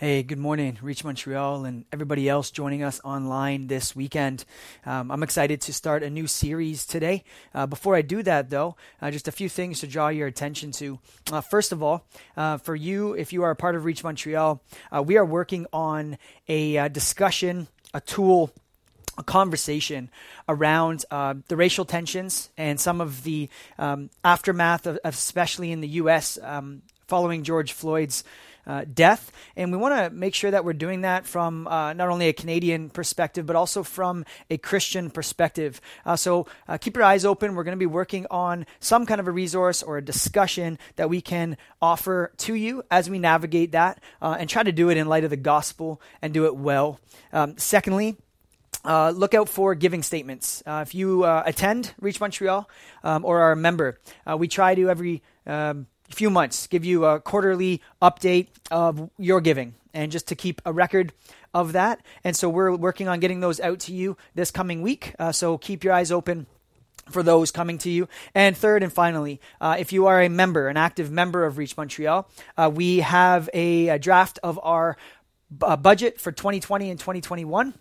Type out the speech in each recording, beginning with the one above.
Hey, good morning, Reach Montreal, and everybody else joining us online this weekend. Um, I'm excited to start a new series today. Uh, before I do that, though, uh, just a few things to draw your attention to. Uh, first of all, uh, for you, if you are a part of Reach Montreal, uh, we are working on a uh, discussion, a tool a conversation around uh, the racial tensions and some of the um, aftermath, of, especially in the U.S. Um, following George Floyd's uh, death. And we want to make sure that we're doing that from uh, not only a Canadian perspective, but also from a Christian perspective. Uh, so uh, keep your eyes open. We're going to be working on some kind of a resource or a discussion that we can offer to you as we navigate that uh, and try to do it in light of the gospel and do it well. Um, secondly, uh, look out for giving statements. Uh, if you uh, attend Reach Montreal um, or are a member, we try to every um, few months give you a quarterly update of your giving and just to keep a record of that. And so we're working on getting those out to you this coming week. Uh, so keep your eyes open for those coming to you. And third and finally, uh, if you are a member, an active member of Reach Montreal, uh, we have a, a, draft of our uh, budget for 2020 and 2021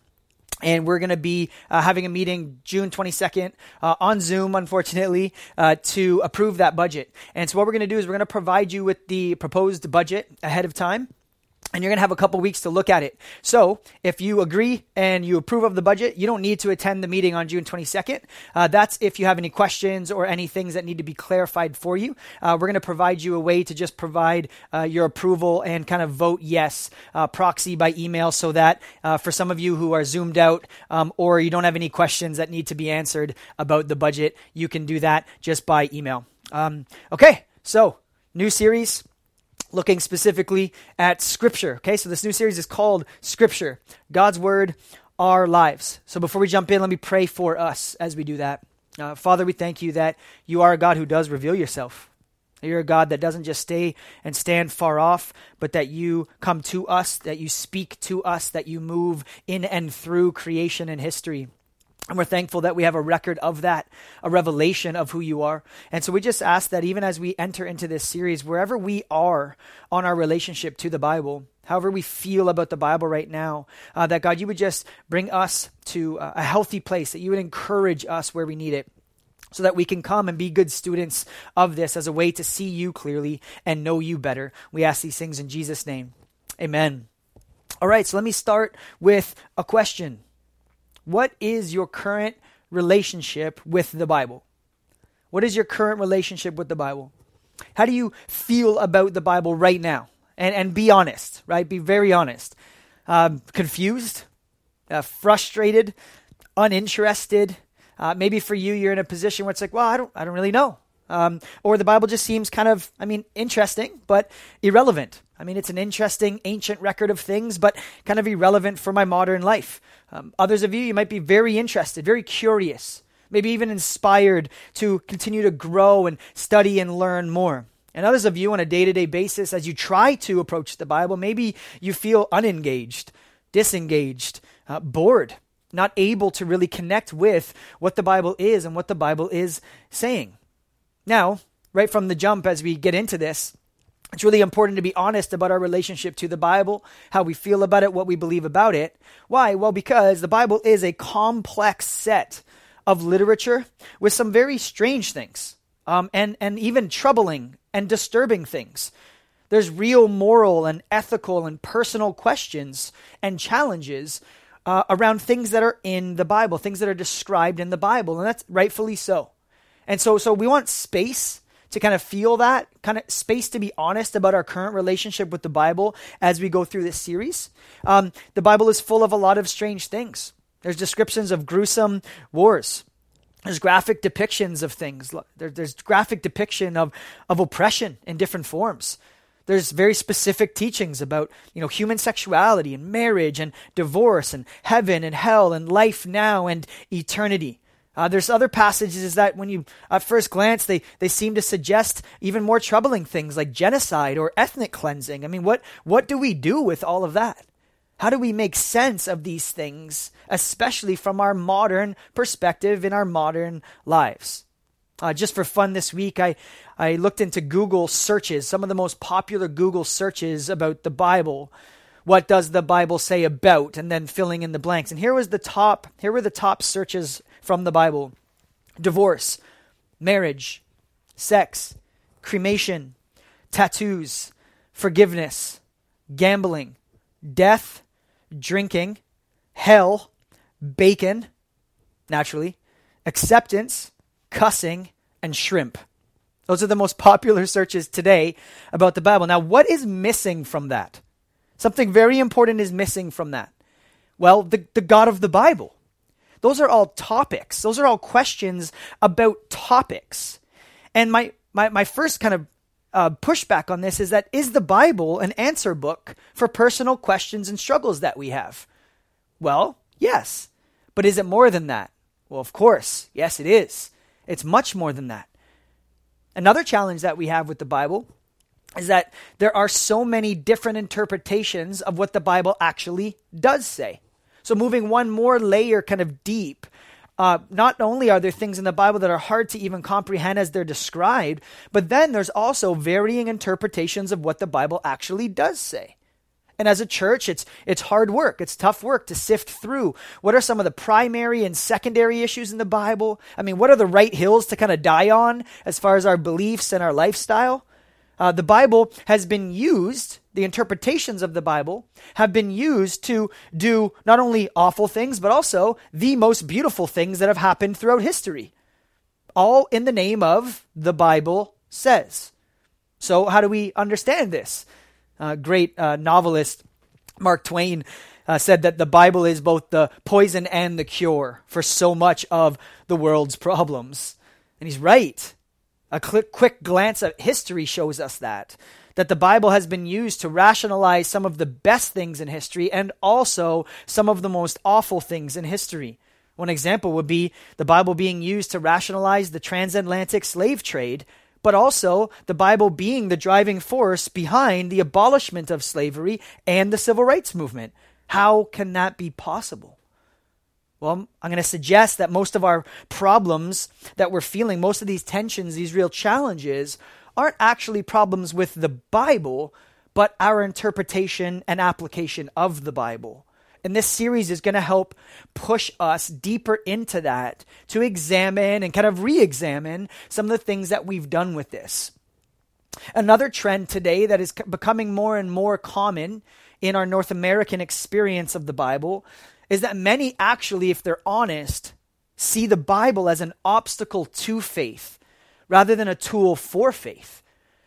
and we're going to be uh, having a meeting June 22nd uh, on Zoom, unfortunately, uh, to approve that budget. And so, what we're going to do is we're going to provide you with the proposed budget ahead of time and you're going to have a couple weeks to look at it. So, if you agree and you approve of the budget, you don't need to attend the meeting on June 22nd. Uh, that's if you have any questions or any things that need to be clarified for you. Uh, we're going to provide you a way to just provide uh, your approval and kind of vote yes, uh, proxy by email, so that uh, for some of you who are zoomed out um, or you don't have any questions that need to be answered about the budget, you can do that just by email. Um, okay, so new series looking specifically at Scripture. Okay, so this new series is called Scripture God's Word, Our Lives. So before we jump in, let me pray for us as we do that. Uh, Father, we thank you that you are a God who does reveal yourself. You're a God that doesn't just stay and stand far off, but that you come to us, that you speak to us, that you move in and through creation and history. And we're thankful that we have a record of that, a revelation of who you are. And so we just ask that even as we enter into this series, wherever we are on our relationship to the Bible, however we feel about the Bible right now, uh, that God, you would just bring us to a healthy place, that you would encourage us where we need it. So that we can come and be good students of this as a way to see you clearly and know you better. We ask these things in Jesus' name. Amen. All right, so let me start with a question. What is your current relationship with the Bible? What is your current relationship with the Bible? How do you feel about the Bible right now? And, and be honest, right? Be very honest. Um, confused, uh, frustrated, uninterested. Uh, maybe for you, you're in a position where it's like, well, I don't, I don't really know. Um, or the Bible just seems kind of, I mean, interesting, but irrelevant. I mean, it's an interesting ancient record of things, but kind of irrelevant for my modern life. Um, others of you, you might be very interested, very curious, maybe even inspired to continue to grow and study and learn more. And others of you, on a day to day basis, as you try to approach the Bible, maybe you feel unengaged, disengaged, uh, bored, not able to really connect with what the Bible is and what the Bible is saying. Now, right from the jump, as we get into this, it's really important to be honest about our relationship to the Bible, how we feel about it, what we believe about it. Why? Well, because the Bible is a complex set of literature with some very strange things um, and, and even troubling and disturbing things. There's real moral and ethical and personal questions and challenges uh, around things that are in the Bible, things that are described in the Bible, and that's rightfully so. And so, so we want space to kind of feel that kind of space to be honest about our current relationship with the Bible as we go through this series. Um, the Bible is full of a lot of strange things. There's descriptions of gruesome wars. There's graphic depictions of things. There, there's graphic depiction of, of oppression in different forms. There's very specific teachings about, you know, human sexuality and marriage and divorce and heaven and hell and life now and eternity. Uh, there's other passages that, when you at first glance, they, they seem to suggest even more troubling things like genocide or ethnic cleansing. I mean, what, what do we do with all of that? How do we make sense of these things, especially from our modern perspective in our modern lives? Uh, just for fun this week, I, I looked into Google searches, some of the most popular Google searches about the Bible what does the Bible say about, and then filling in the blanks. And here was the top, here were the top searches from the Bible divorce, marriage, sex, cremation, tattoos, forgiveness, gambling, death, drinking, hell, bacon, naturally, acceptance, cussing, and shrimp. Those are the most popular searches today about the Bible. Now, what is missing from that? Something very important is missing from that. Well, the, the God of the Bible. Those are all topics. Those are all questions about topics. And my, my, my first kind of uh, pushback on this is that is the Bible an answer book for personal questions and struggles that we have? Well, yes. But is it more than that? Well, of course. Yes, it is. It's much more than that. Another challenge that we have with the Bible is that there are so many different interpretations of what the Bible actually does say. So, moving one more layer kind of deep, uh, not only are there things in the Bible that are hard to even comprehend as they're described, but then there's also varying interpretations of what the Bible actually does say. And as a church, it's it's hard work. It's tough work to sift through. What are some of the primary and secondary issues in the Bible? I mean, what are the right hills to kind of die on as far as our beliefs and our lifestyle? Uh, the Bible has been used, the interpretations of the Bible have been used to do not only awful things, but also the most beautiful things that have happened throughout history. All in the name of the Bible says. So, how do we understand this? Uh, great uh, novelist Mark Twain uh, said that the Bible is both the poison and the cure for so much of the world's problems. And he's right. A quick glance at history shows us that. That the Bible has been used to rationalize some of the best things in history and also some of the most awful things in history. One example would be the Bible being used to rationalize the transatlantic slave trade, but also the Bible being the driving force behind the abolishment of slavery and the civil rights movement. How can that be possible? Well, I'm going to suggest that most of our problems that we're feeling, most of these tensions, these real challenges, aren't actually problems with the Bible, but our interpretation and application of the Bible. And this series is going to help push us deeper into that to examine and kind of re examine some of the things that we've done with this. Another trend today that is becoming more and more common in our North American experience of the Bible is that many actually, if they're honest, see the Bible as an obstacle to faith rather than a tool for faith.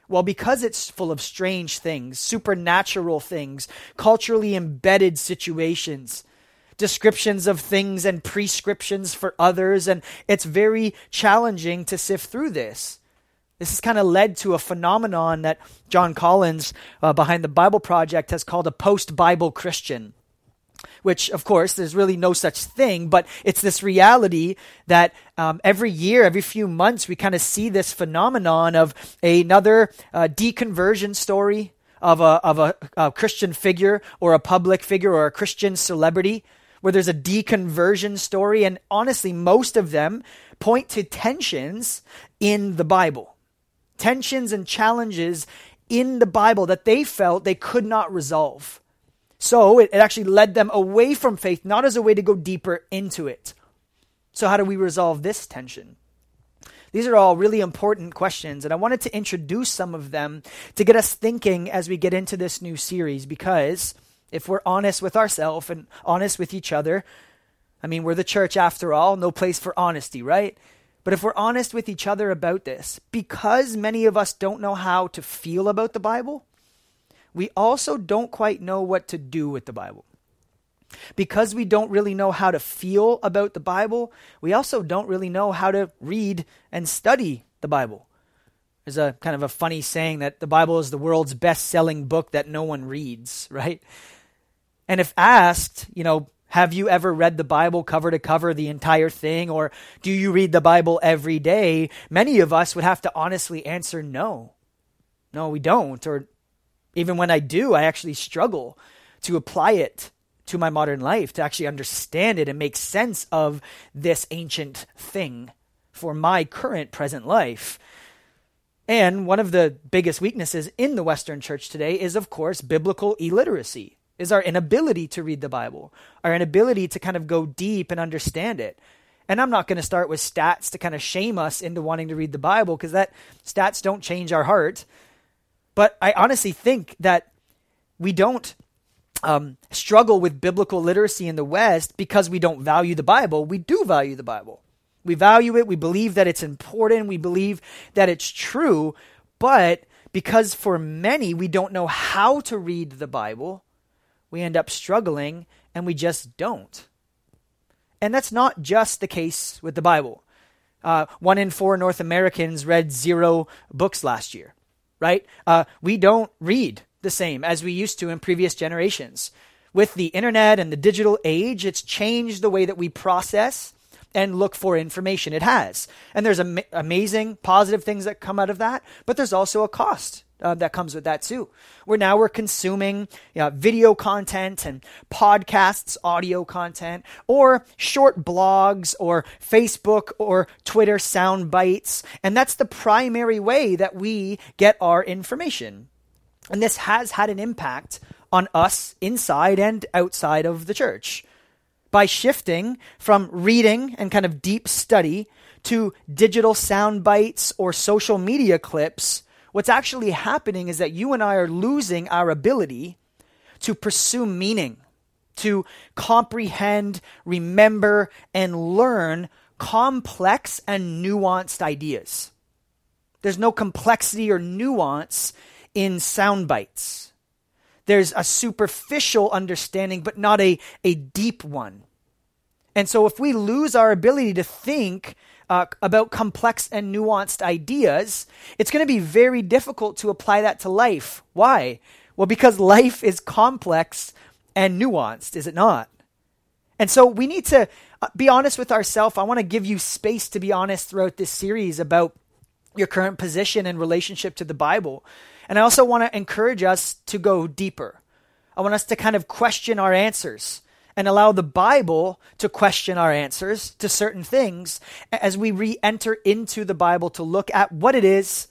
Well, because it's full of strange things, supernatural things, culturally embedded situations, descriptions of things and prescriptions for others, and it's very challenging to sift through this. This has kind of led to a phenomenon that Jon Collins uh, behind the Bible Project has called a post Bible Christian which of course there's really no such thing, but it's this reality that um, every year, every few months, we kind of see this phenomenon of another uh, deconversion story of a of a, a Christian figure or a public figure or a Christian celebrity where there's a deconversion story, and honestly, most of them point to tensions in the Bible, tensions and challenges in the Bible that they felt they could not resolve. So it, it actually led them away from faith, not as a way to go deeper into it. So, how do we resolve this tension? These are all really important questions, and I wanted to introduce some of them to get us thinking as we get into this new series. Because if we're honest with ourselves and honest with each other, I mean, we're the church after all, no place for honesty, right? But if we're honest with each other about this, because many of us don't know how to feel about the Bible, we also don't quite know what to do with the Bible. Because we don't really know how to feel about the Bible, we also don't really know how to read and study the Bible. There's a kind of a funny saying that the Bible is the world's best selling book that no one reads, right? And if asked, you know, have you ever read the Bible cover to cover, the entire thing, or do you read the Bible every day? Many of us would have to honestly answer no. No, we don't, or even when I do, I actually struggle to apply it to my modern life, to actually understand it and make sense of this ancient thing for my current present life. And one of the biggest weaknesses in the Western church today is, of course, biblical illiteracy. Is our inability to read the Bible, our inability to kind of go deep and understand it. And I'm not going to start with stats to kind of shame us into wanting to read the Bible because that stats don't change our heart. But I honestly think that we don't um, struggle with biblical literacy in the West because we don't value the Bible. We do value the Bible. We value it. We believe that it's important. We believe that it's true. But because for many, we don't know how to read the Bible, we end up struggling and we just don't. And that's not just the case with the Bible. Uh, one in four North Americans read zero books last year, right? Uh, we don't read the same as we used to in previous generations. With the internet and the digital age, it's changed the way that we process and look for information. It has. And there's am- amazing positive things that come out of that, but there's also a cost uh, that comes with that too. Where now we're consuming you know, video content and podcasts, audio content, or short blogs, or Facebook or Twitter sound bites. And that's the primary way that we get our information. And this has had an impact on us inside and outside of the church by shifting from reading and kind of deep study to digital sound bites or social media clips, what's actually happening is that you and I are losing our ability to pursue meaning, to comprehend, remember, and learn complex and nuanced ideas. There's no complexity or nuance in sound bites there's a superficial understanding, but not a, a deep one. And so, if we lose our ability to think uh, about complex and nuanced ideas, it's going to be very difficult to apply that to life. Why? Well, because life is complex and nuanced, is it not? And so, we need to uh, be honest with ourselves. I want to give you space to be honest throughout this series about your current position and relationship to the Bible. And I also want to encourage us to go deeper. I want us to kind of question our answers and allow the Bible to question our answers to certain things as we re enter into the Bible to look at what it is,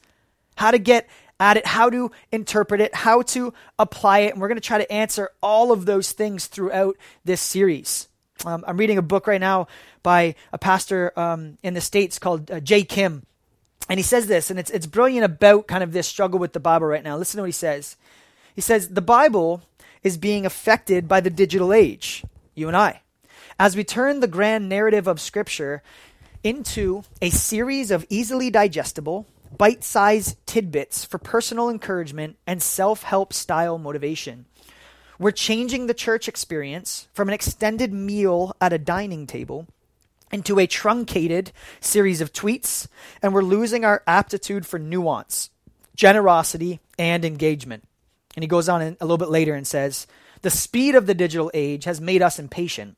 how to get at it, how to interpret it, how to apply it. And we're going to try to answer all of those things throughout this series. Um, I'm reading a book right now by a pastor um, in the States called uh, Jay Kim. And he says this, and it's, it's brilliant about kind of this struggle with the Bible right now. Listen to what he says. He says, The Bible is being affected by the digital age, you and I. As we turn the grand narrative of Scripture into a series of easily digestible, bite sized tidbits for personal encouragement and self help style motivation. We're changing the church experience from an extended meal at a dining table into a truncated series of tweets, and we're losing our aptitude for nuance, generosity, and engagement. And he goes on a little bit later and says, The speed of the digital age has made us impatient.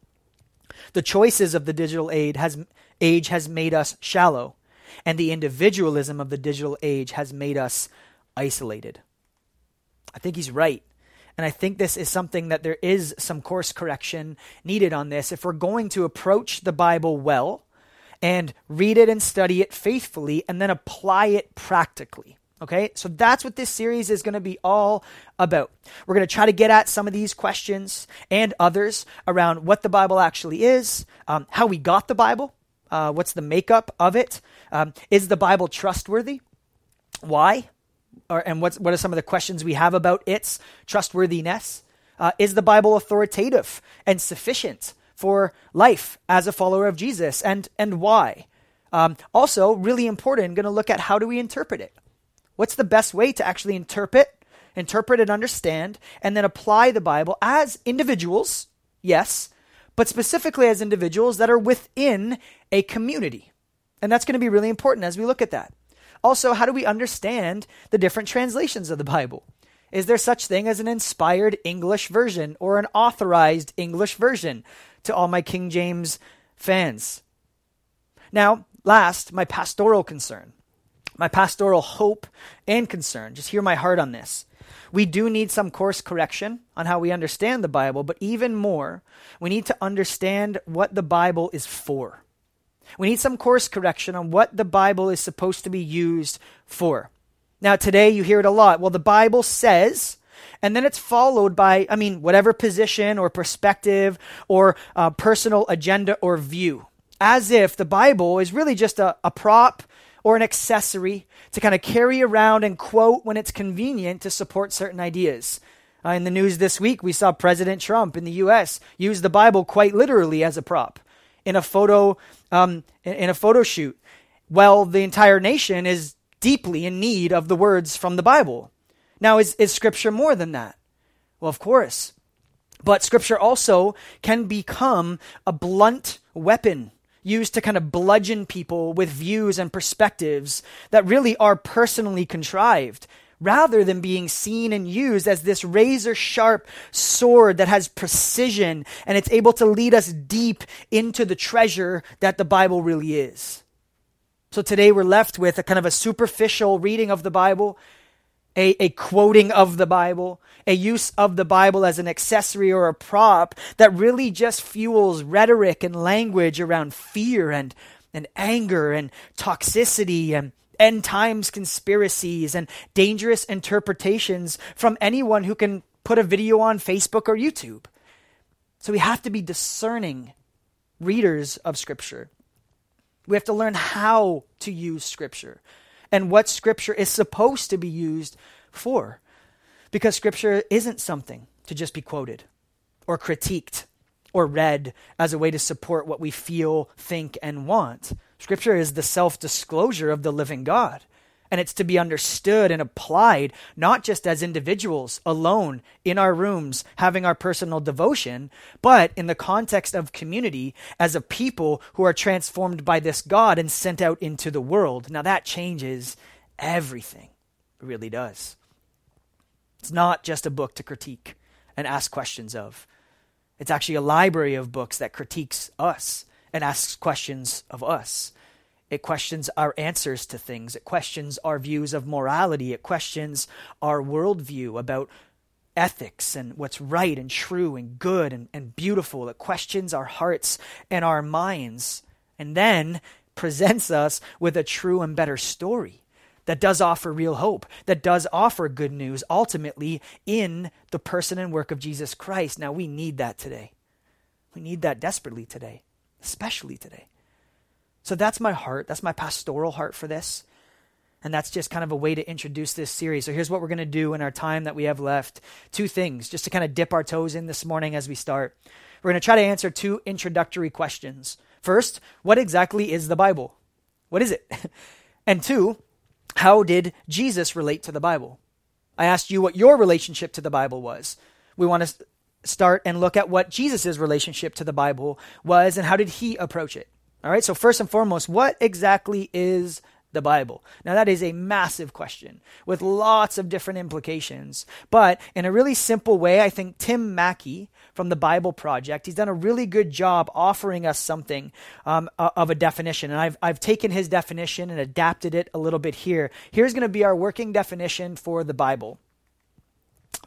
The choices of the digital age has, age has made us shallow, and the individualism of the digital age has made us isolated. I think he's right. And I think this is something that there is some course correction needed on this. If we're going to approach the Bible well and read it and study it faithfully and then apply it practically. Okay, so that's what this series is going to be all about. We're going to try to get at some of these questions and others around what the Bible actually is, um, how we got the Bible, uh, what's the makeup of it, um, is the Bible trustworthy, why, or, and what's, what are some of the questions we have about its trustworthiness? Uh, is the Bible authoritative and sufficient for life as a follower of Jesus, and and why? Um, also, really important, going to look at how do we interpret it. What's the best way to actually interpret, interpret and understand, and then apply the Bible as individuals? Yes, but specifically as individuals that are within a community, and that's going to be really important as we look at that. Also, how do we understand the different translations of the Bible? Is there such thing as an inspired English version or an authorized English version to all my King James fans? Now, last, my pastoral concern, my pastoral hope and concern. Just hear my heart on this. We do need some course correction on how we understand the Bible, but even more, we need to understand what the Bible is for. We need some course correction on what the Bible is supposed to be used for. Now, today you hear it a lot. Well, the Bible says And then it's followed by, I mean, whatever position or perspective or uh, personal agenda or view. As if the Bible is really just a, a prop or an accessory to kind of carry around and quote when it's convenient to support certain ideas. Uh, in the news this week, we saw President Trump in the U.S. use the Bible quite literally as a prop in a photo um, in a photo shoot. Well, the entire nation is deeply in need of the words from the Bible. Now, is, is Scripture more than that? Well, of course. But Scripture also can become a blunt weapon used to kind of bludgeon people with views and perspectives that really are personally contrived rather than being seen and used as this razor sharp sword that has precision and it's able to lead us deep into the treasure that the Bible really is. So today we're left with a kind of a superficial reading of the Bible, a, a quoting of the Bible, a use of the Bible as an accessory or a prop that really just fuels rhetoric and language around fear and, and anger and toxicity and end times conspiracies and dangerous interpretations from anyone who can put a video on Facebook or YouTube. So we have to be discerning readers of Scripture. We have to learn how to use Scripture and what Scripture is supposed to be used for. Because Scripture isn't something to just be quoted or critiqued or read as a way to support what we feel, think, and want. Scripture is the self disclosure of the living God. And it's to be understood and applied not just as individuals alone in our rooms having our personal devotion, but in the context of community as a people who are transformed by this God and sent out into the world. Now that changes everything. It really does. It's not just a book to critique and ask questions of. It's actually a library of books that critiques us and asks questions of us. It questions our answers to things. It questions our views of morality. It questions our worldview about ethics and what's right and true and good and, and beautiful. It questions our hearts and our minds. And then presents us with a true and better story that does offer real hope, that does offer good news ultimately in the person and work of Jesus Christ. Now, we need that today. We need that desperately today, especially today. So that's my heart. That's my pastoral heart for this. And that's just kind of a way to introduce this series. So here's what we're going to do in our time that we have left. Two things, just to kind of dip our toes in this morning as we start. We're going to try to answer two introductory questions. First, what exactly is the Bible? What is it? and two, how did Jesus relate to the Bible? I asked you what your relationship to the Bible was. We want to start and look at what Jesus' relationship to the Bible was and how did he approach it. All right, so first and foremost, what exactly is the Bible? Now, that is a massive question with lots of different implications. But in a really simple way, I think Tim Mackie from the Bible Project. He's done a really good job offering us something um, of a definition. And I've, I've taken his definition and adapted it a little bit here. Here's going to be our working definition for the Bible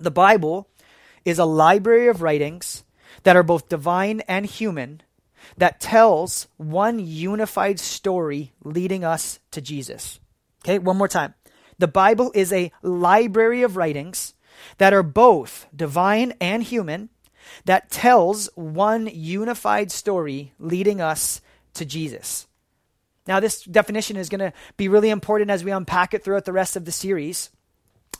The Bible is a library of writings that are both divine and human that tells one unified story leading us to Jesus. Okay, one more time. The Bible is a library of writings that are both divine and human that tells one unified story leading us to Jesus. Now, this definition is going to be really important as we unpack it throughout the rest of the series.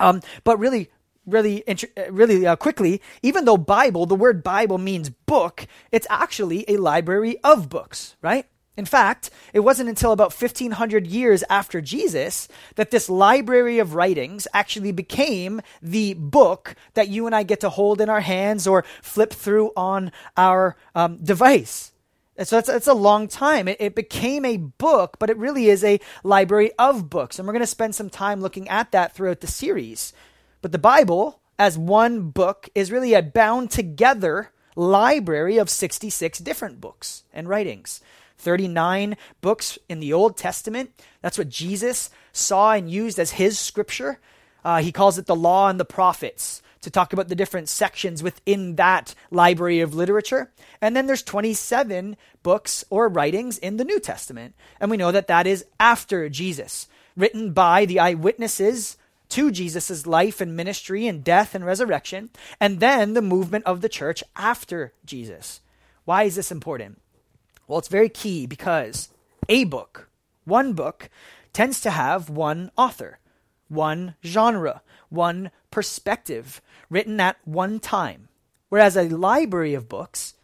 Um, but really, really, really uh, quickly, even though Bible, the word Bible means book, it's actually a library of books, right? In fact, it wasn't until about 1500 years after Jesus that this library of writings actually became the book that you and I get to hold in our hands or flip through on our um, device. So that's, a long time. It, it became a book, but it really is a library of books. And we're going to spend some time looking at that throughout the series. But the Bible, as one book, is really a bound together library of 66 different books and writings. 39 books in the Old Testament. That's what Jesus saw and used as his scripture. Uh, he calls it the law and the prophets to talk about the different sections within that library of literature. And then there's 27 books or writings in the New Testament. And we know that that is after Jesus, written by the eyewitnesses to Jesus' life and ministry and death and resurrection, and then the movement of the church after Jesus. Why is this important? Well, it's very key because a book, one book, tends to have one author, one genre, one perspective, written at one time, whereas a library of books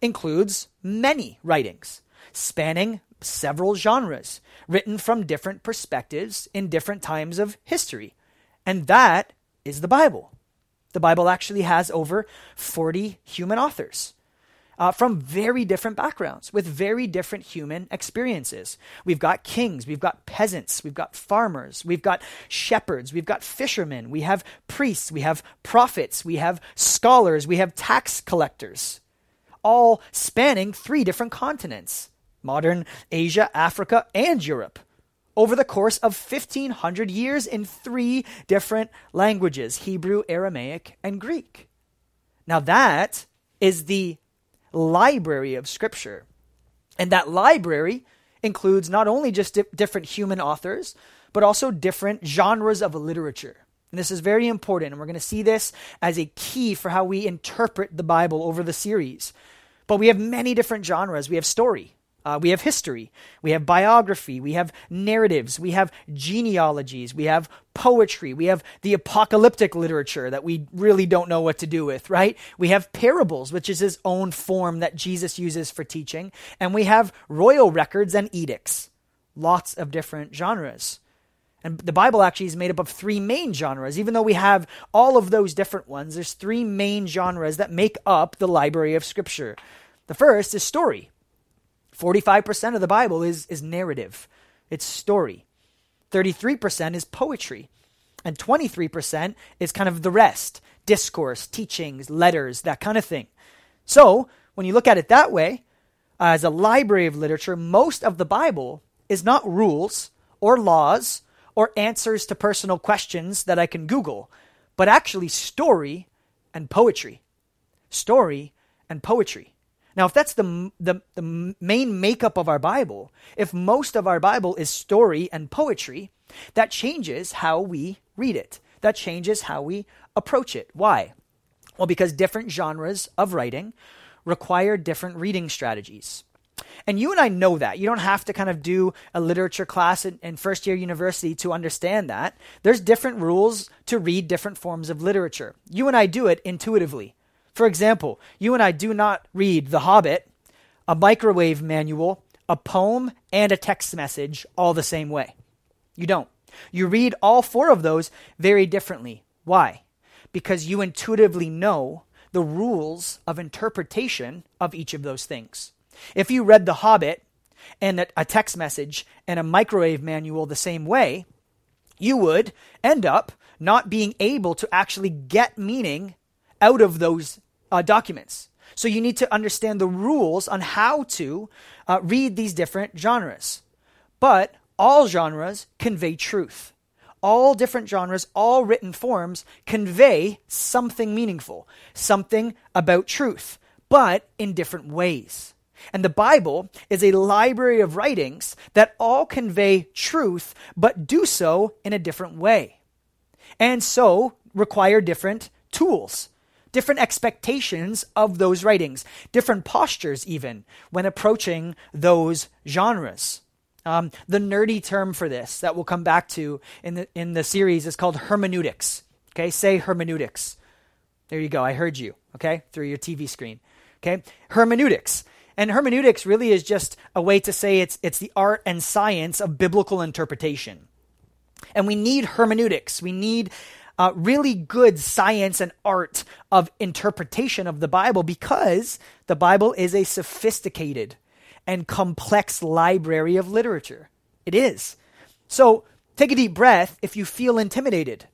includes many writings spanning several genres, written from different perspectives in different times of history. And that is the Bible. The Bible actually has over 40 human authors uh, from very different backgrounds with very different human experiences. We've got kings, we've got peasants, we've got farmers, we've got shepherds, we've got fishermen, we have priests, we have prophets, we have scholars, we have tax collectors, all spanning three different continents modern Asia, Africa, and Europe over the course of 1500 years in three different languages Hebrew, Aramaic, and Greek. Now, that is the library of Scripture. And that library includes not only just di- different human authors, but also different genres of literature. And this is very important, and we're going to see this as a key for how we interpret the Bible over the series. But we have many different genres. We have story, uh, we have history, we have biography, we have narratives, we have genealogies, we have poetry, we have the apocalyptic literature that we really don't know what to do with, right? We have parables, which is his own form that Jesus uses for teaching, and we have royal records and edicts. Lots of different genres. And the Bible actually is made up of three main genres. Even though we have all of those different ones, there's three main genres that make up the library of Scripture. The first is story. 45% of the Bible is, is narrative, it's story. 33% is poetry. And 23% is kind of the rest discourse, teachings, letters, that kind of thing. So, when you look at it that way, uh, as a library of literature, most of the Bible is not rules or laws or answers to personal questions that I can Google, but actually story and poetry. Story and poetry. Now, if that's the, the, the main makeup of our Bible, if most of our Bible is story and poetry, that changes how we read it. That changes how we approach it. Why? Well, because different genres of writing require different reading strategies. And you and I know that. You don't have to kind of do a literature class in, in, first year university to understand that. There's different rules to read different forms of literature. You and I do it intuitively. For example, you and I do not read The Hobbit, a microwave manual, a poem, and a text message all the same way. You don't. You read all four of those very differently. Why? Because you intuitively know the rules of interpretation of each of those things. If you read The Hobbit and a text message and a microwave manual the same way, you would end up not being able to actually get meaning out of those uh, documents. So you need to understand the rules on how to uh, read these different genres. But all genres convey truth. All different genres, all written forms convey something meaningful, something about truth, but in different ways. And the Bible is a library of writings that all convey truth, but do so in a different way. And so require different tools different expectations of those writings, different postures, even when approaching those genres. Um, the nerdy term for this that we'll come back to in the in the series is called hermeneutics. Okay, say hermeneutics. There you go. I heard you. Okay, through your TV screen. Okay, hermeneutics. And hermeneutics really is just a way to say it's it's the art and science of biblical interpretation. And we need hermeneutics. We need uh, really good science and art of interpretation of the Bible because the Bible is a sophisticated and complex library of literature. It is. So take a deep breath if you feel intimidated.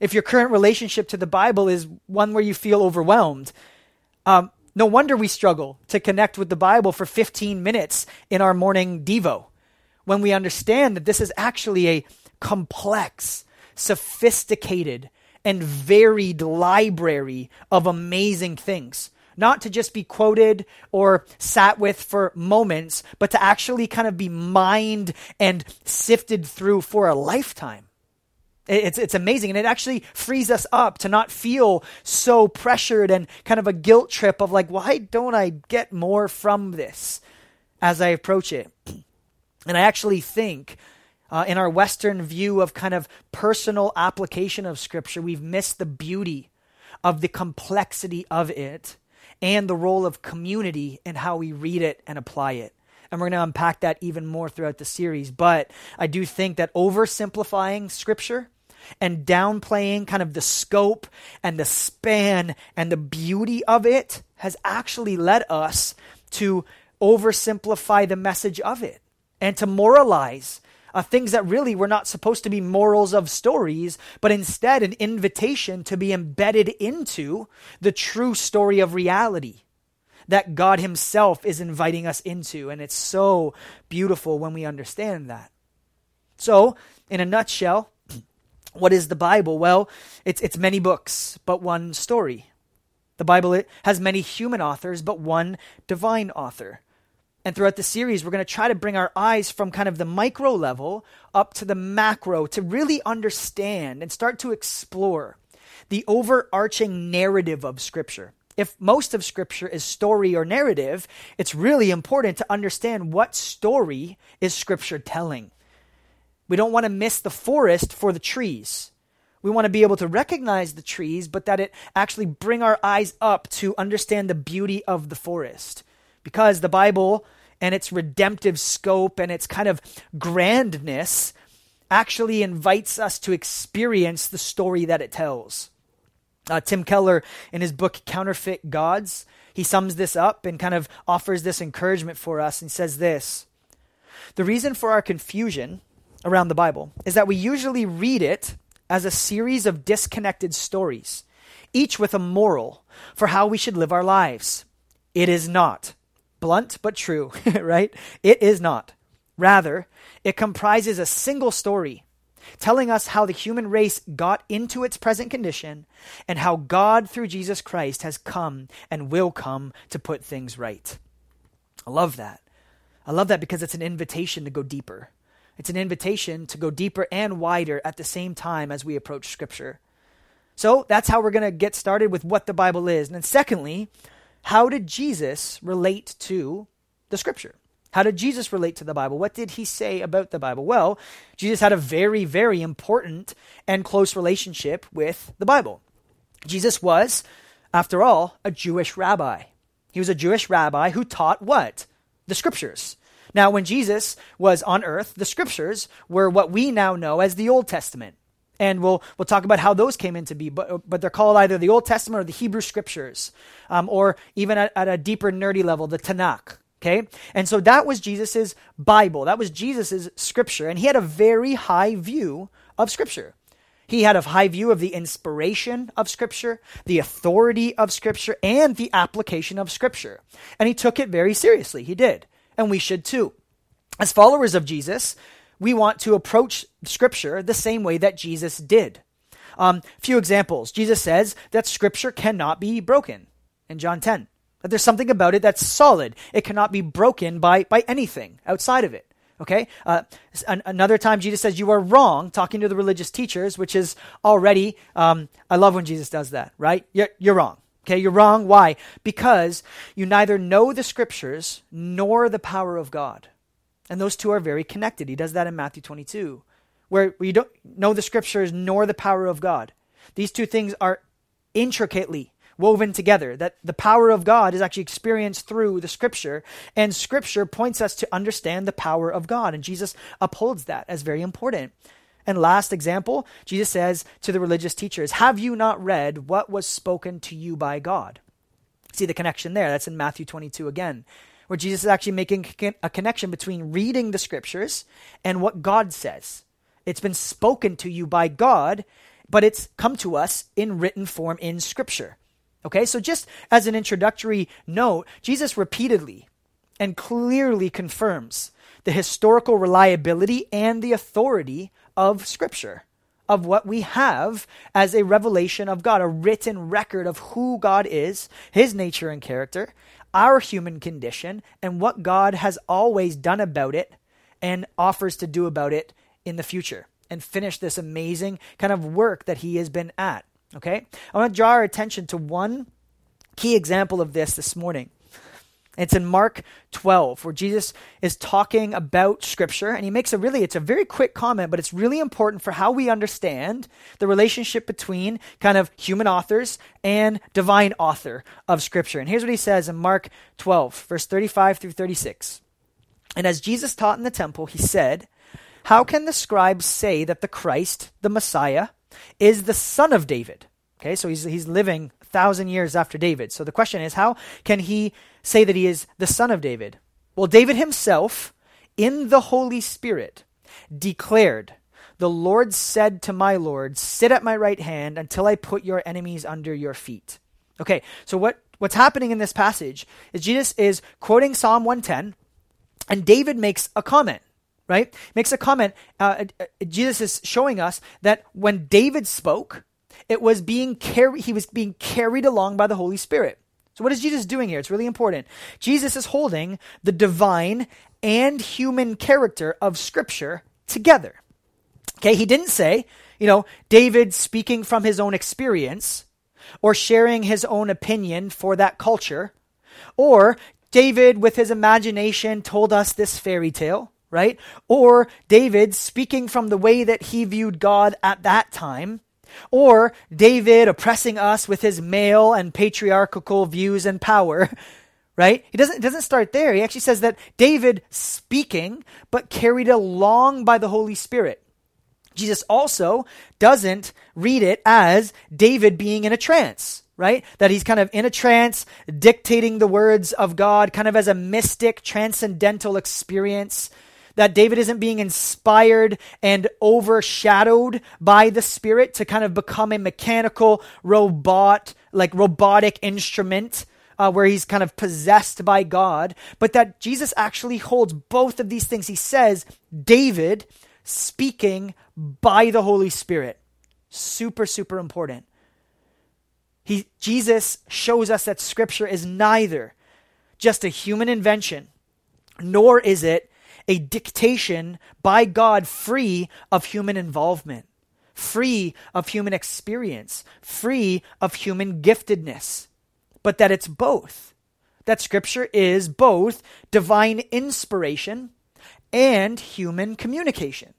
If your current relationship to the Bible is one where you feel overwhelmed, um, no wonder we struggle to connect with the Bible for 15 minutes in our morning Devo when we understand that this is actually a complex sophisticated, and varied library of amazing things. Not to just be quoted or sat with for moments, but to actually kind of be mined and sifted through for a lifetime. It's, it's amazing. And it actually frees us up to not feel so pressured and kind of a guilt trip of like, why don't I get more from this as I approach it? And I actually think uh, in our Western view of kind of personal application of Scripture, we've missed the beauty of the complexity of it and the role of community and how we read it and apply it. And we're going to unpack that even more throughout the series. But I do think that oversimplifying Scripture and downplaying kind of the scope and the span and the beauty of it has actually led us to oversimplify the message of it and to moralize uh, things that really were not supposed to be morals of stories, but instead an invitation to be embedded into the true story of reality that God Himself is inviting us into. And it's so beautiful when we understand that. So, in a nutshell, what is the Bible? Well, it's, it's many books, but one story. The Bible has many human authors, but one divine author. And throughout the series, we're going to try to bring our eyes from kind of the micro level up to the macro to really understand and start to explore the overarching narrative of Scripture. If most of Scripture is story or narrative, it's really important to understand what story is Scripture telling. We don't want to miss the forest for the trees. We want to be able to recognize the trees, but that it actually bring our eyes up to understand the beauty of the forest. Because the Bible and its redemptive scope and its kind of grandness actually invites us to experience the story that it tells. Uh, Tim Keller, in his book Counterfeit Gods, he sums this up and kind of offers this encouragement for us and says this The reason for our confusion around the Bible is that we usually read it as a series of disconnected stories, each with a moral for how we should live our lives. It is not. Blunt but true, right? It is not. Rather, it comprises a single story telling us how the human race got into its present condition and how God, through Jesus Christ, has come and will come to put things right. I love that. I love that because it's an invitation to go deeper. It's an invitation to go deeper and wider at the same time as we approach Scripture. So that's how we're going to get started with what the Bible is. And then, secondly, how did Jesus relate to the scripture? How did Jesus relate to the Bible? What did he say about the Bible? Well, Jesus had a very, very important and close relationship with the Bible. Jesus was, after all, a Jewish rabbi. He was a Jewish rabbi who taught what? The scriptures. Now, when Jesus was on earth, the scriptures were what we now know as the Old Testament and we'll we'll talk about how those came into be. But but they're called either the Old Testament or the Hebrew Scriptures, um, or even at, at, a deeper nerdy level, the Tanakh. Okay, and so that was Jesus's Bible. That was Jesus's Scripture, and he had a very high view of Scripture. He had a high view of the inspiration of Scripture, the authority of Scripture, and the application of Scripture, and he took it very seriously. He did, and we should too. As followers of Jesus, we want to approach Scripture the same way that Jesus did. A um, few examples. Jesus says that Scripture cannot be broken in John 10. That there's something about it that's solid. It cannot be broken by, by anything outside of it. Okay? Uh, an- another time, Jesus says, You are wrong, talking to the religious teachers, which is already, um, I love when Jesus does that, right? You're, you're wrong. Okay? You're wrong. Why? Because you neither know the scriptures nor the power of God. And those two are very connected. He does that in Matthew 22, where you don't know the scriptures nor the power of God. These two things are intricately woven together, that the power of God is actually experienced through the scripture, and scripture points us to understand the power of God. And Jesus upholds that as very important. And last example, Jesus says to the religious teachers, Have you not read what was spoken to you by God? See the connection there. That's in Matthew 22 again where Jesus is actually making a connection between reading the scriptures and what God says. It's been spoken to you by God, but it's come to us in written form in scripture. Okay, so just as an introductory note, Jesus repeatedly and clearly confirms the historical reliability and the authority of Scripture, of what we have as a revelation of God, a written record of who God is, His nature and character, our human condition and what God has always done about it and offers to do about it in the future. and finish this amazing kind of work that he has been at. Okay? I want to draw our attention to one key example of this this morning. It's in Mark 12, where Jesus is talking about Scripture, and he makes a really, it's a very quick comment, but it's really important for how we understand the relationship between kind of human authors and divine author of Scripture. And here's what he says in Mark 12, verse 35 through 36. And as Jesus taught in the temple, he said, How can the scribes say that the Christ, the Messiah, is the son of David? Okay, so he's, he's living thousand years after David. So the question is, how can he say that he is the son of David? Well, David himself, in the Holy Spirit, declared, The Lord said to my Lord, Sit at my right hand until I put your enemies under your feet. Okay, so what, what's happening in this passage is Jesus is quoting Psalm 110, and David makes a comment right? Makes a comment. Uh, uh, Jesus is showing us that when David spoke, it was being carried. He was being carried along by the Holy Spirit. So, what is Jesus doing here? It's really important. Jesus is holding the divine and human character of Scripture together. Okay, he didn't say, you know, David speaking from his own experience or sharing his own opinion for that culture, or David with his imagination told us this fairy tale, right? Or David speaking from the way that he viewed God at that time. Or David oppressing us with his male and patriarchal views and power, right? He doesn't, doesn't start there. He actually says that David speaking, but carried along by the Holy Spirit. Jesus also doesn't read it as David being in a trance, right? That he's kind of in a trance, dictating the words of God, kind of as a mystic, transcendental experience that David isn't being inspired and overshadowed by the Spirit to kind of become a mechanical robot, like robotic instrument. Uh, where he's kind of possessed by God, but that Jesus actually holds both of these things. He says, David speaking by the Holy Spirit. Super, super important. He, Jesus shows us that Scripture is neither just a human invention, nor is it a dictation by God free of human involvement, free of human experience, free of human giftedness, but that it's both. That Scripture is both divine inspiration and human communication.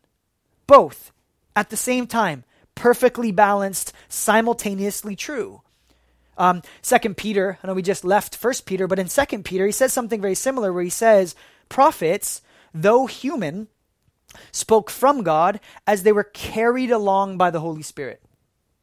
Both at the same time, perfectly balanced, simultaneously true. Um, Second Peter, I know we just left First Peter, but in Second Peter, he says something very similar where he says, Prophets though human, spoke from God as they were carried along by the Holy Spirit.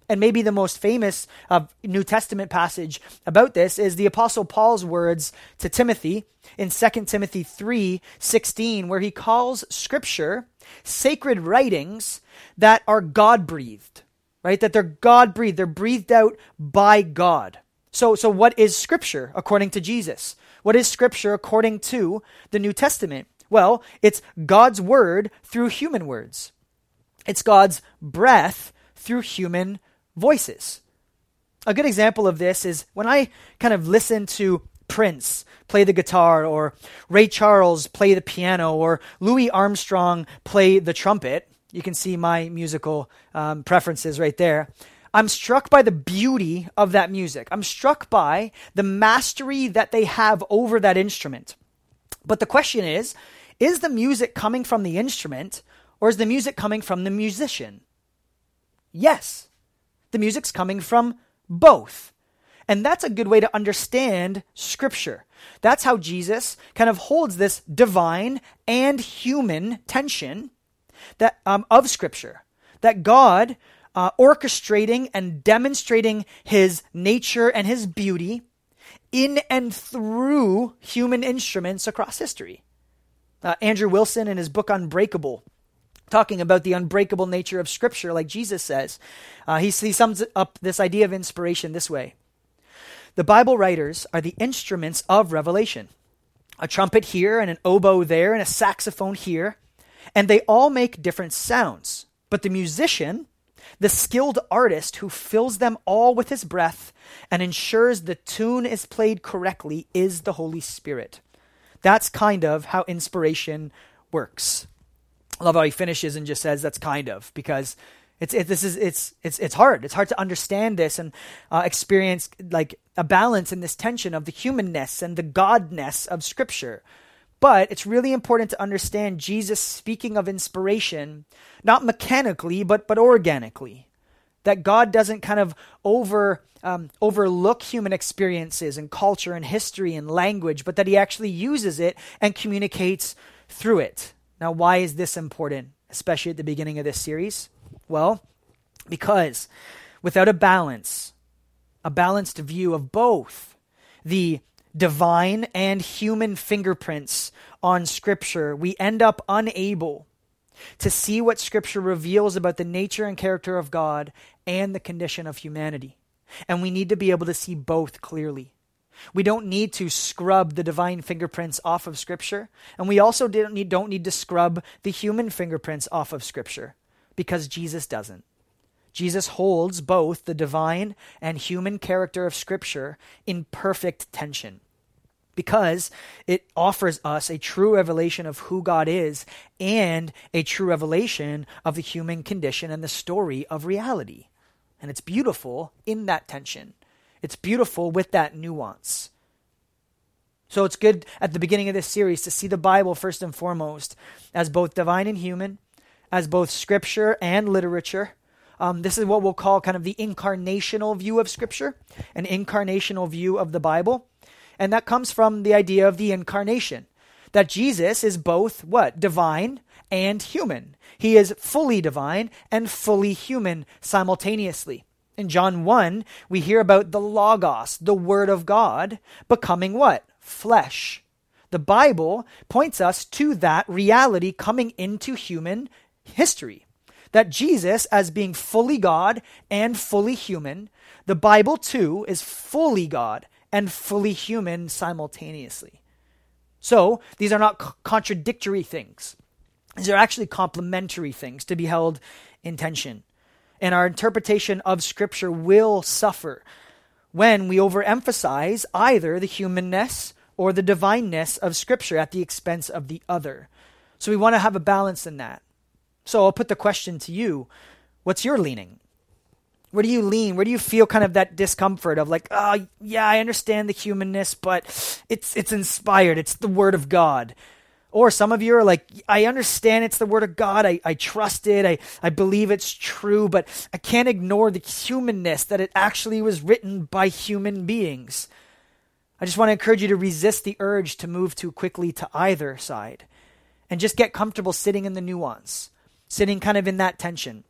And maybe the most famous uh, New Testament passage about this is the Apostle Paul's words to Timothy in 2 Timothy 3 16, where he calls Scripture sacred writings that are God breathed, right? That they're God breathed, they're breathed out by God. So, so what is Scripture according to Jesus? What is Scripture according to the New Testament? Well, it's God's word through human words. It's God's breath through human voices. A good example of this is when I kind of listen to Prince play the guitar, or Ray Charles play the piano, or Louis Armstrong play the trumpet. You can see my musical um, preferences right there. I'm struck by the beauty of that music. I'm struck by the mastery that they have over that instrument. But the question is is the music coming from the instrument or is the music coming from the musician? Yes, the music's coming from both. And that's a good way to understand Scripture. That's how Jesus kind of holds this divine and human tension that um, of Scripture. That God, uh, orchestrating and demonstrating His nature and His beauty in and through human instruments across history. Uh, Andrew Wilson, in his book Unbreakable, talking about the unbreakable nature of Scripture, like Jesus says, uh, he, he sums up this idea of inspiration this way The Bible writers are the instruments of revelation. A trumpet here, and an oboe there, and a saxophone here, and they all make different sounds. But the musician, the skilled artist who fills them all with his breath and ensures the tune is played correctly, is the Holy Spirit. That's kind of how inspiration works. I love how he finishes and just says that's kind of because it's it, this is it's it's it's hard. It's hard to understand this and uh, experience like a balance in this tension of the humanness and the godness of Scripture. But it's really important to understand Jesus speaking of inspiration, not mechanically, but but organically. That God doesn't kind of over um, overlook human experiences and culture and history and language, but that He actually uses it and communicates through it. Now, why is this important, especially at the beginning of this series? Well, because without a balance, a balanced view of both the divine and human fingerprints on Scripture, we end up unable to see what Scripture reveals about the nature and character of God and the condition of humanity. And we need to be able to see both clearly. We don't need to scrub the divine fingerprints off of Scripture, and we also don't need, don't need to scrub the human fingerprints off of Scripture because Jesus doesn't. Jesus holds both the divine and human character of Scripture in perfect tension because it offers us a true revelation of who God is and a true revelation of the human condition and the story of reality. And it's beautiful in that tension. It's beautiful with that nuance. So it's good at the beginning of this series to see the Bible first and foremost as both divine and human, as both scripture and literature. Um, this is what we'll call kind of the incarnational view of scripture, an incarnational view of the Bible. And that comes from the idea of the incarnation, that Jesus is both what? Divine and human. He is fully divine and fully human simultaneously. In John 1, we hear about the Logos, the Word of God, becoming what? Flesh. The Bible points us to that reality coming into human history. That Jesus, as being fully God and fully human, the Bible too is fully God and fully human simultaneously. So, these are not c- contradictory things. These are actually complementary things to be held in tension. And our interpretation of Scripture will suffer when we overemphasize either the humanness or the divineness of Scripture at the expense of the other. So we want to have a balance in that. So I'll put the question to you what's your leaning? Where do you lean? Where do you feel kind of that discomfort of like, oh, yeah, I understand the humanness, but it's it's inspired. It's the word of God. Or some of you are like, I understand it's the word of God. I, I trust it. I, I believe it's true, but I can't ignore the humanness that it actually was written by human beings. I just want to encourage you to resist the urge to move too quickly to either side and just get comfortable sitting in the nuance, sitting kind of in that tension.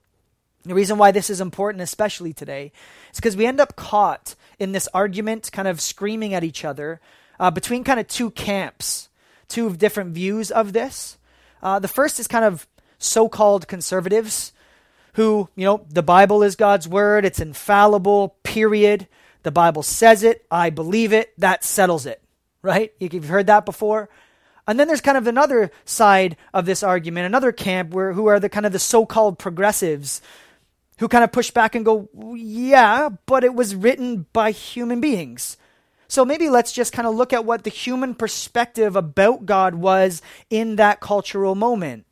The reason why this is important, especially today, is because we end up caught in this argument, kind of screaming at each other uh, between kind of two camps, two different views of this. Uh, the first is kind of so called conservatives who, you know, the Bible is God's word, it's infallible, period. The Bible says it, I believe it, that settles it, right? You've heard that before. And then there's kind of another side of this argument, another camp where who are the kind of the so-called progressives who kind of push back and go, yeah, but it was written by human beings. So maybe let's just kind of look at what the human perspective about God was in that cultural moment.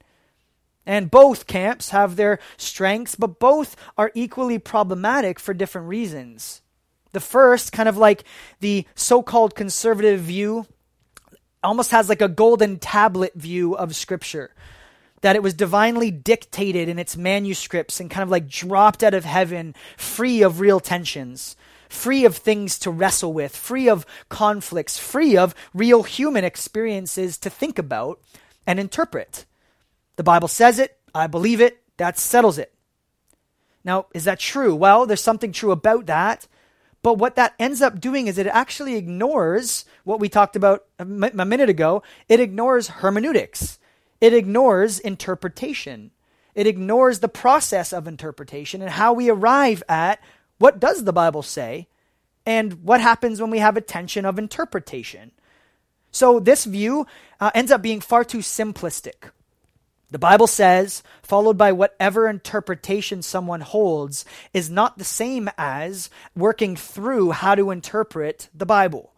And both camps have their strengths, but both are equally problematic for different reasons. The first, kind of like the so called conservative view, almost has like a golden tablet view of Scripture that it was divinely dictated in its manuscripts and kind of like dropped out of heaven, free of real tensions, free of things to wrestle with, free of conflicts, free of real human experiences to think about and interpret. The Bible says it, I believe it, that settles it. Now, is that true? Well, there's something true about that. But what that ends up doing is it actually ignores what we talked about a minute ago. It ignores hermeneutics. It ignores interpretation. It ignores the process of interpretation and how we arrive at what does the Bible say and what happens when we have a tension of interpretation. So this view uh, ends up being far too simplistic. The Bible says, followed by whatever interpretation someone holds, is not the same as working through how to interpret the Bible.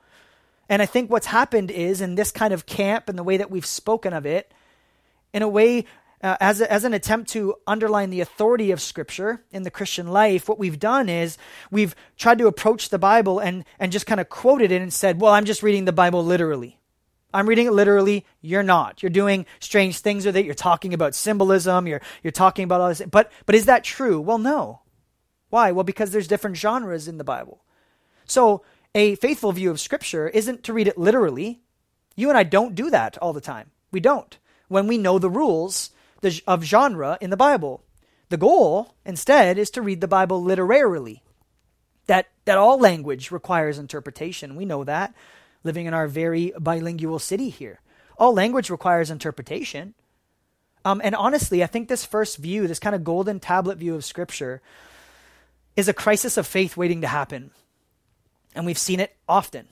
And I think what's happened is in this kind of camp and the way that we've spoken of it, in a way, uh, as, a, as an attempt to underline the authority of Scripture in the Christian life, what we've done is we've tried to approach the Bible and, and just kind of quoted it and said, Well, I'm just reading the Bible literally. I'm reading it literally. You're not. You're doing strange things with it. You're talking about symbolism. You're, you're talking about all this. But, but is that true? Well, no. Why? Well, because there's different genres in the Bible. So a faithful view of Scripture isn't to read it literally. You and I don't do that all the time. We don't. When we know the rules of genre in the Bible. The goal, instead, is to read the Bible literarily. That, that all language requires interpretation. We know that, living in our very bilingual city here. All language requires interpretation. Um, and honestly, I think this first view, this kind of golden tablet view of Scripture, is a crisis of faith waiting to happen. And we've seen it often.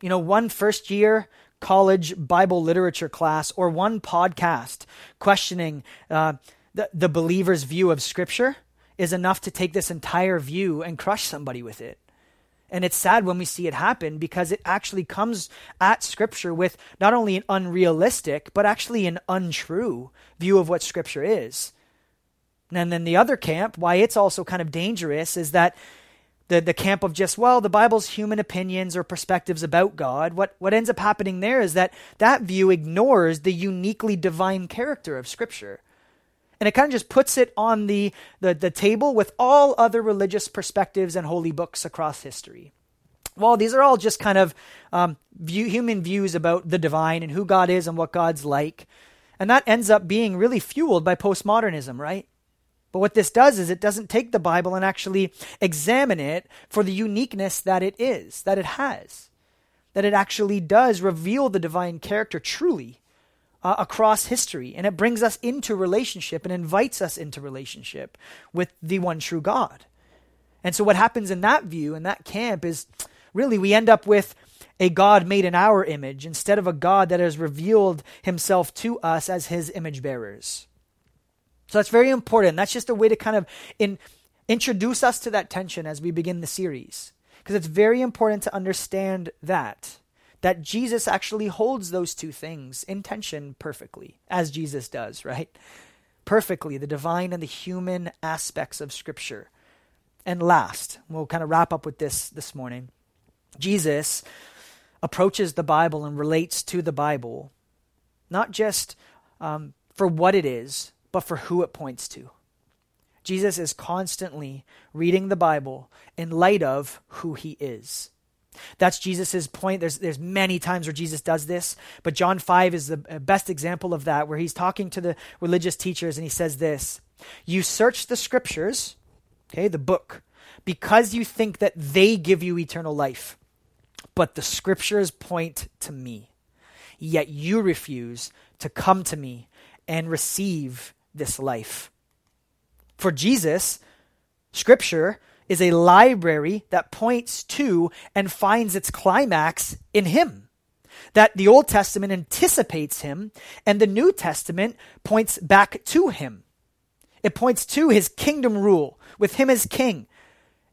You know, one first year college Bible literature class or one podcast questioning uh, the, the believer's view of Scripture is enough to take this entire view and crush somebody with it. And it's sad when we see it happen because it actually comes at Scripture with not only an unrealistic, but actually an untrue view of what Scripture is. And then the other camp, why it's also kind of dangerous, is that the, the camp of just, well, the Bible's human opinions or perspectives about God, what, what ends up happening there is that that view ignores the uniquely divine character of Scripture. And it kind of just puts it on the, the, the table with all other religious perspectives and holy books across history. Well, these are all just kind of um, view, human views about the divine and who God is and what God's like. And that ends up being really fueled by postmodernism, right? But what this does is it doesn't take the Bible and actually examine it for the uniqueness that it is, that it has. That it actually does reveal the divine character truly uh, across history. And it brings us into relationship and invites us into relationship with the one true God. And so, what happens in that view, in that camp, is really we end up with a God made in our image instead of a God that has revealed himself to us as his image bearers. So that's very important. That's just a way to kind of in, introduce us to that tension as we begin the series. Because it's very important to understand that that Jesus actually holds those two things in tension perfectly, as Jesus does, right? Perfectly, the divine and the human aspects of Scripture. And last, we'll kind of wrap up with this this morning. Jesus approaches the Bible and relates to the Bible, not just um, for what it is, but for who it points to. Jesus is constantly reading the Bible in light of who he is. That's Jesus' point. There's, there's many times where Jesus does this, but John 5 is the uh, best example of that, where he's talking to the religious teachers and he says this You search the scriptures, okay, the book, because you think that they give you eternal life, but the scriptures point to me. Yet you refuse to come to me and receive this life. For Jesus, Scripture is a library that points to and finds its climax in Him. That the Old Testament anticipates Him, and the New Testament points back to Him. It points to His kingdom rule, with Him as King.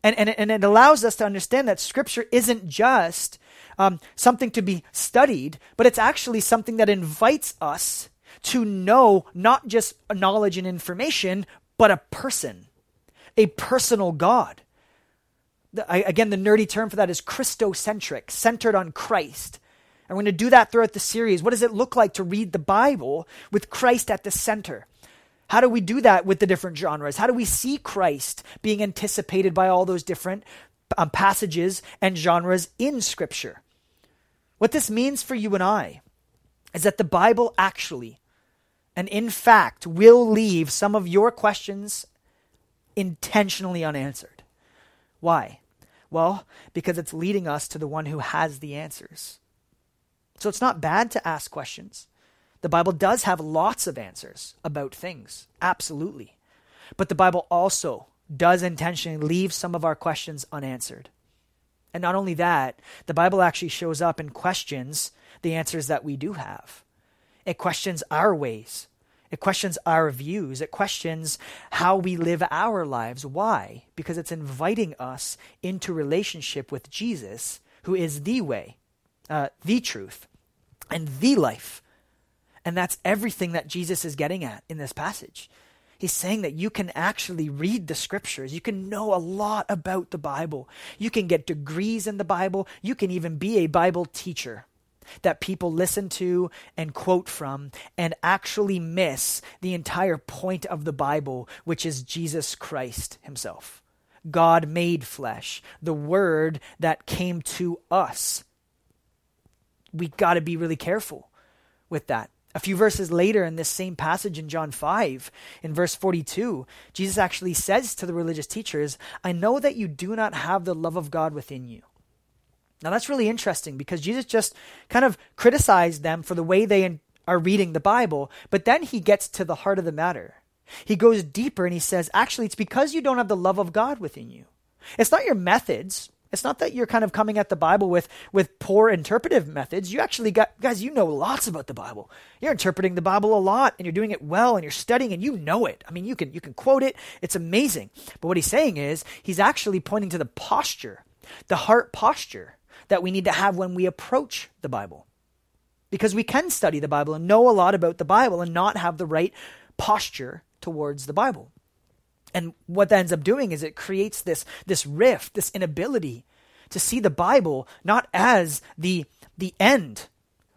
And, and, and it allows us to understand that Scripture isn't just um, something to be studied, but it's actually something that invites us to know not just knowledge and information, but a person, a personal God. The, I, again, the nerdy term for that is Christocentric, centered on Christ. And we're going to do that throughout the series. What does it look like to read the Bible with Christ at the center? How do we do that with the different genres? How do we see Christ being anticipated by all those different um, passages and genres in Scripture? What this means for you and I is that the Bible actually and in fact will leave some of your questions intentionally unanswered. Why? Well, because it's leading us to the one who has the answers. So it's not bad to ask questions. The Bible does have lots of answers about things, absolutely. But the Bible also does intentionally leave some of our questions unanswered. And not only that, the Bible actually shows up and questions the answers that we do have. It questions our ways. It questions our views. It questions how we live our lives. Why? Because it's inviting us into relationship with Jesus, who is the way, uh, the truth, and the life. And that's everything that Jesus is getting at in this passage. He's saying that you can actually read the scriptures. You can know a lot about the Bible. You can get degrees in the Bible. You can even be a Bible teacher that people listen to and quote from and actually miss the entire point of the Bible, which is Jesus Christ himself. God made flesh, the word that came to us. We got to be really careful with that. A few verses later in this same passage in John 5, in verse 42, Jesus actually says to the religious teachers, I know that you do not have the love of God within you. Now that's really interesting because Jesus just kind of criticized them for the way they are reading the Bible, but then he gets to the heart of the matter. He goes deeper and he says, actually, it's because you don't have the love of God within you. It's not your methods, it's not that you're kind of coming at the Bible with, with poor interpretive methods. You actually got, guys, you know lots about the Bible. You're interpreting the Bible a lot and you're doing it well and you're studying and you know it. I mean, you can, you can quote it. It's amazing. But what he's saying is he's actually pointing to the posture, the heart posture that we need to have when we approach the Bible. Because we can study the Bible and know a lot about the Bible and not have the right posture towards the Bible. And what that ends up doing is it creates this, this rift, this inability to see the Bible not as the, the end,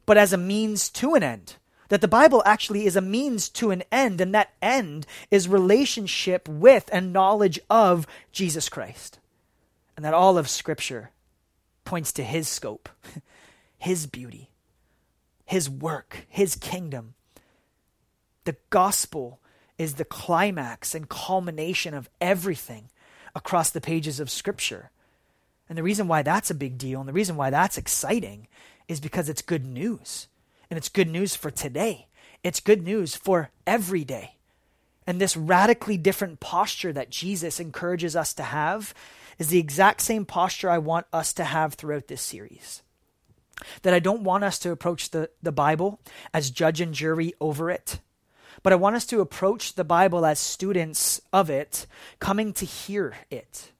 but as a means to an end. That the Bible actually is a means to an end, and that end is relationship with and knowledge of Jesus Christ. And that all of Scripture points to His scope, His beauty, His work, His kingdom. The gospel is the climax and culmination of everything across the pages of Scripture. And the reason why that's a big deal and the reason why that's exciting is because it's good news. And it's good news for today, it's good news for every day. And this radically different posture that Jesus encourages us to have is the exact same posture I want us to have throughout this series. That I don't want us to approach the, the Bible as judge and jury over it but I want us to approach the Bible as students of it, coming to hear it,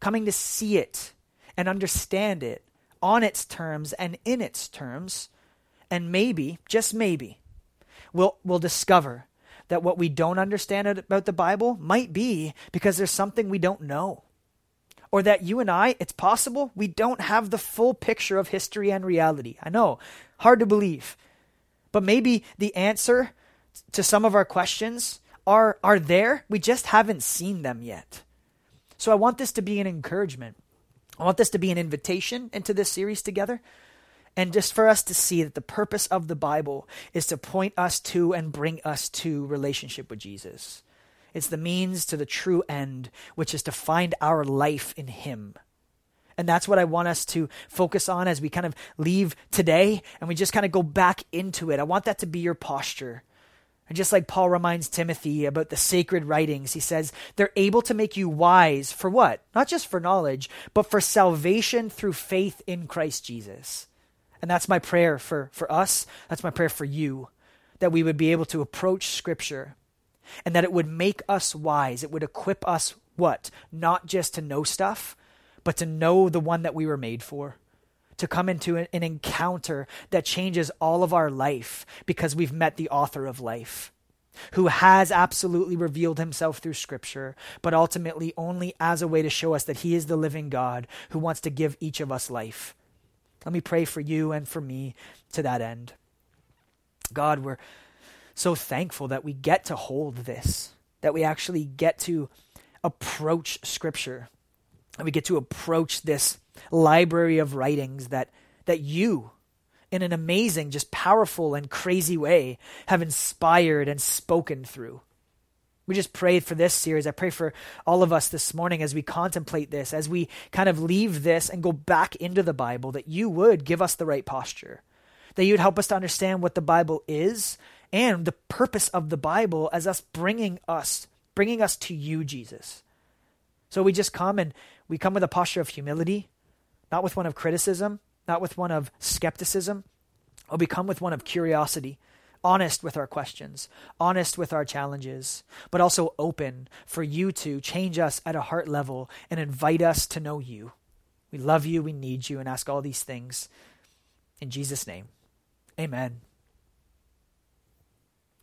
coming to see it and understand it on its terms and in its terms. And maybe, just maybe, we'll, we'll discover that what we don't understand about the Bible might be because there's something we don't know. Or that you and I, it's possible we don't have the full picture of history and reality. I know, hard to believe. But maybe the answer to some of our questions are are there. We just haven't seen them yet. So I want this to be an encouragement. I want this to be an invitation into this series together. And just for us to see that the purpose of the Bible is to point us to and bring us to relationship with Jesus. It's the means to the true end, which is to find our life in Him. And that's what I want us to focus on as we kind of leave today and we just kind of go back into it. I want that to be your posture. And just like Paul reminds Timothy about the sacred writings, he says they're able to make you wise for what? Not just for knowledge, but for salvation through faith in Christ Jesus. And that's my prayer for, for us. That's my prayer for you. That we would be able to approach Scripture and that it would make us wise. It would equip us what? Not just to know stuff, but to know the one that we were made for to come into an, encounter that changes all of our life because we've met the author of life, who has absolutely revealed himself through Scripture, but ultimately only as a way to show us that he is the living God who wants to give each of us life. Let me pray for you and for me to that end. God, we're so thankful that we get to hold this, that we actually get to approach Scripture, and we get to approach this library of writings that, that you, in an amazing, just powerful and crazy way, have inspired and spoken through. We just prayed for this series. I pray for all of us this morning as we contemplate this, as we kind of leave this and go back into the Bible, that you would give us the right posture, that you'd help us to understand what the Bible is and the purpose of the Bible as us bringing us, bringing us to you, Jesus. So we just come and we come with a posture of humility not with one of criticism, not with one of skepticism. Or we come with one of curiosity, honest with our questions, honest with our challenges, but also open for you to change us at a heart level and invite us to know you. We love you, we need you, and ask all these things in Jesus' name. Amen.